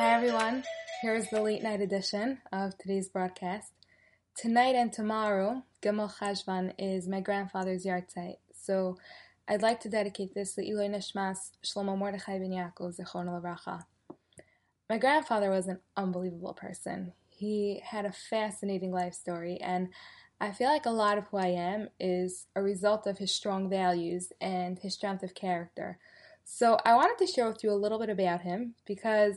Hi everyone, here's the late night edition of today's broadcast. Tonight and tomorrow, Gimel Cheshvan is my grandfather's yahrzeit, so I'd like to dedicate this to Iloi Nishmas Shlomo Mordechai Ben Yaakov Zichron Levracha. My grandfather was an unbelievable person. He had a fascinating life story, and I feel like a lot of who I am is a result of his strong values and his strength of character. So I wanted to share with you a little bit about him because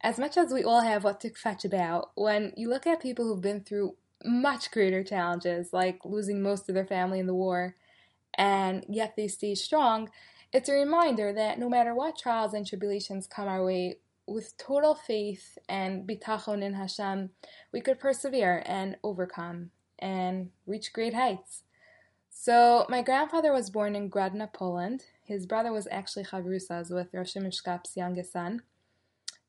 as much as we all have what to kvetch about, when you look at people who've been through much greater challenges, like losing most of their family in the war, and yet they stay strong, it's a reminder that no matter what trials and tribulations come our way, with total faith and bitachon in Hashem, we could persevere and overcome and reach great heights. So, my grandfather was born in Grodno, Poland. His brother was actually Chavrusas with Rosh Mishkap's youngest son.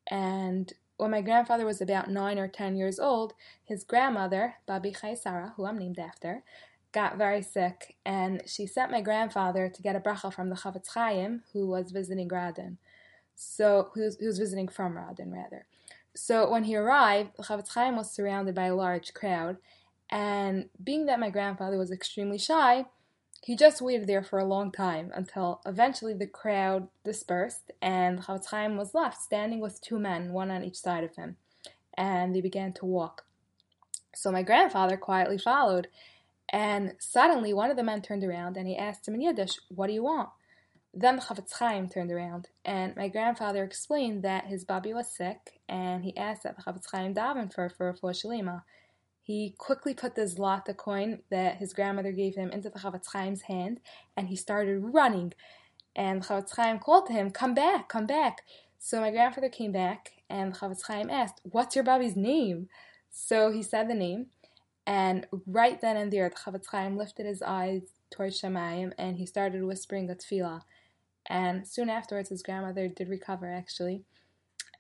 And when my grandfather was about nine or ten years old, his grandmother, Babi Chaisara, who I'm named after, got very sick, and she sent my grandfather to get a bracha from the Chafetz Chaim, who was visiting Radin. So, who was, who was visiting from Radin, rather. So, when he arrived, the Chafetz Chaim was surrounded by a large crowd, and being that my grandfather was extremely shy, he just waited there for a long time until eventually the crowd dispersed and Chafetz Chaim was left standing with two men, one on each side of him, and they began to walk. So my grandfather quietly followed, and suddenly one of the men turned around and he asked him in Yiddish, What do you want? Then the Chafetz Chaim turned around, and my grandfather explained that his baby was sick, and he asked that the Chafetz Chaim daven for for Shalima. He quickly put the zlata coin that his grandmother gave him into the Chafetz Chaim's hand, and he started running. And the Chafetz Chaim called to him, "Come back, come back!" So my grandfather came back, and the Chafetz Chaim asked, "What's your baby's name?" So he said the name, and right then and there, the Chafetz Chaim lifted his eyes towards Shemayim, and he started whispering a tefillah. And soon afterwards, his grandmother did recover, actually.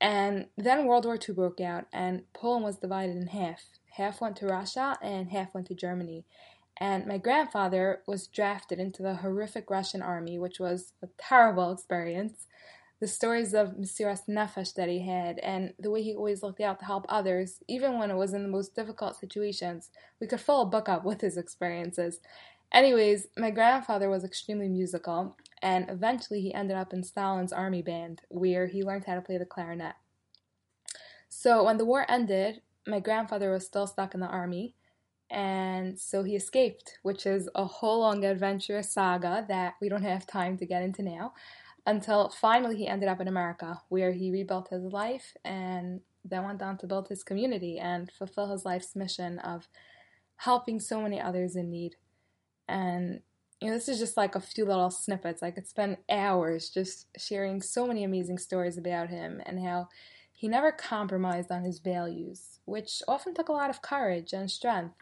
And then World War II broke out, and Poland was divided in half half went to Russia and half went to Germany. And my grandfather was drafted into the horrific Russian army, which was a terrible experience. The stories of Mesiras Nefesh that he had, and the way he always looked out to help others, even when it was in the most difficult situations. We could fill a book up with his experiences. Anyways, my grandfather was extremely musical, and eventually he ended up in Stalin's army band, where he learned how to play the clarinet. So when the war ended, my grandfather was still stuck in the army, and so he escaped, which is a whole long adventurous saga that we don't have time to get into now. Until finally he ended up in America, where he rebuilt his life and then went on to build his community and fulfill his life's mission of helping so many others in need. And you know, this is just like a few little snippets. I could spend hours just sharing so many amazing stories about him and how he never compromised on his values, which often took a lot of courage and strength.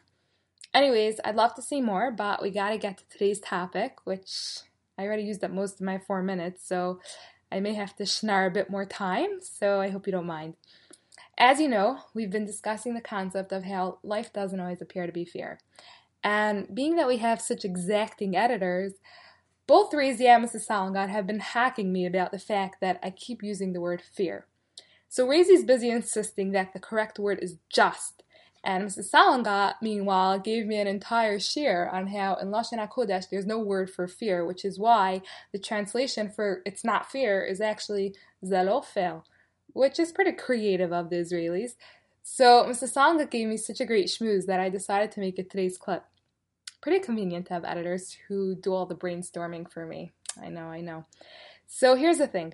Anyways, I'd love to see more, but we gotta get to today's topic, which I already used up most of my four minutes, so I may have to schnar a bit more time, so I hope you don't mind. As you know, we've been discussing the concept of how life doesn't always appear to be fair. And being that we have such exacting editors, both Razy and Mrs. Salongat have been hacking me about the fact that I keep using the word fear. So Razy's busy insisting that the correct word is just, and Mrs. Salongat, meanwhile, gave me an entire share on how in Lashon HaKodesh there's no word for fear, which is why the translation for it's not fear is actually zelofel, which is pretty creative of the Israelis. So Mrs. Salongat gave me such a great schmooze that I decided to make it today's clip. Pretty convenient to have editors who do all the brainstorming for me. I know, I know. So here's the thing.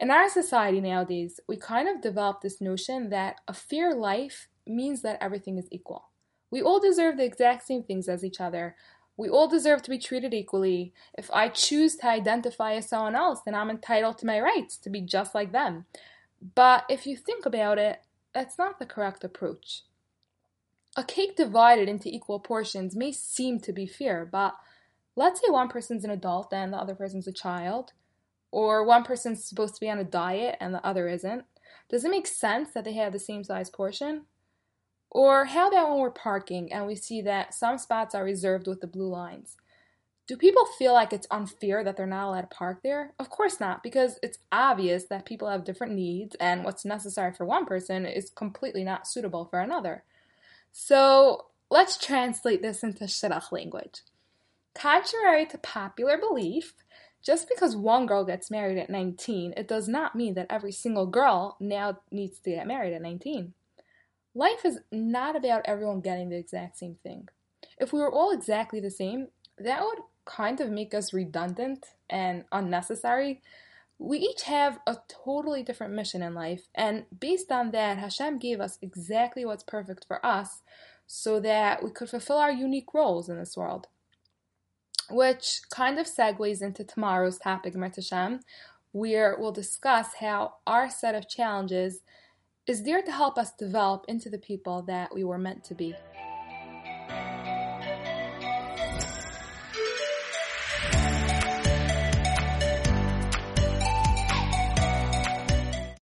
In our society nowadays, we kind of develop this notion that a fair life means that everything is equal. We all deserve the exact same things as each other. We all deserve to be treated equally. If I choose to identify as someone else, then I'm entitled to my rights to be just like them. But if you think about it, that's not the correct approach. A cake divided into equal portions may seem to be fair, but let's say one person's an adult and the other person's a child or one person's supposed to be on a diet and the other isn't, does it make sense that they have the same size portion? Or how about when we're parking and we see that some spots are reserved with the blue lines? Do people feel like it's unfair that they're not allowed to park there? Of course not, because it's obvious that people have different needs and what's necessary for one person is completely not suitable for another. So let's translate this into shidduch language. Contrary to popular belief, just because one girl gets married at 19, it does not mean that every single girl now needs to get married at 19. Life is not about everyone getting the exact same thing. If we were all exactly the same, that would kind of make us redundant and unnecessary. We each have a totally different mission in life, and based on that, Hashem gave us exactly what's perfect for us so that we could fulfill our unique roles in this world. Which kind of segues into tomorrow's topic, Hashem, where we'll discuss how our set of challenges is there to help us develop into the people that we were meant to be.